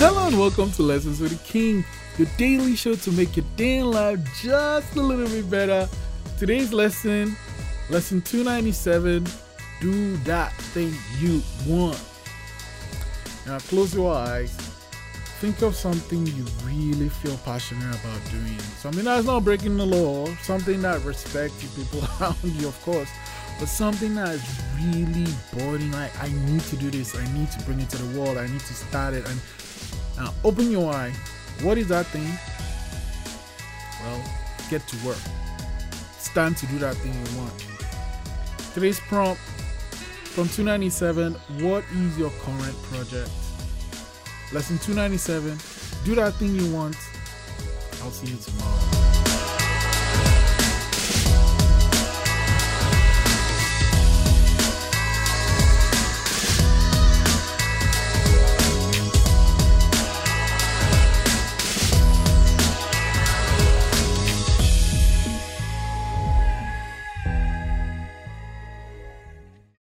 welcome to Lessons with the King, your daily show to make your day in life just a little bit better. Today's lesson, lesson 297 Do that thing you want. Now, close your eyes. Think of something you really feel passionate about doing. Something that's not breaking the law, something that respects the people around you, of course but something that is really boring. Like I need to do this. I need to bring it to the world. I need to start it. And now open your eye. What is that thing? Well, get to work. It's time to do that thing you want. Today's prompt from 297. What is your current project? Lesson 297. Do that thing you want. I'll see you tomorrow.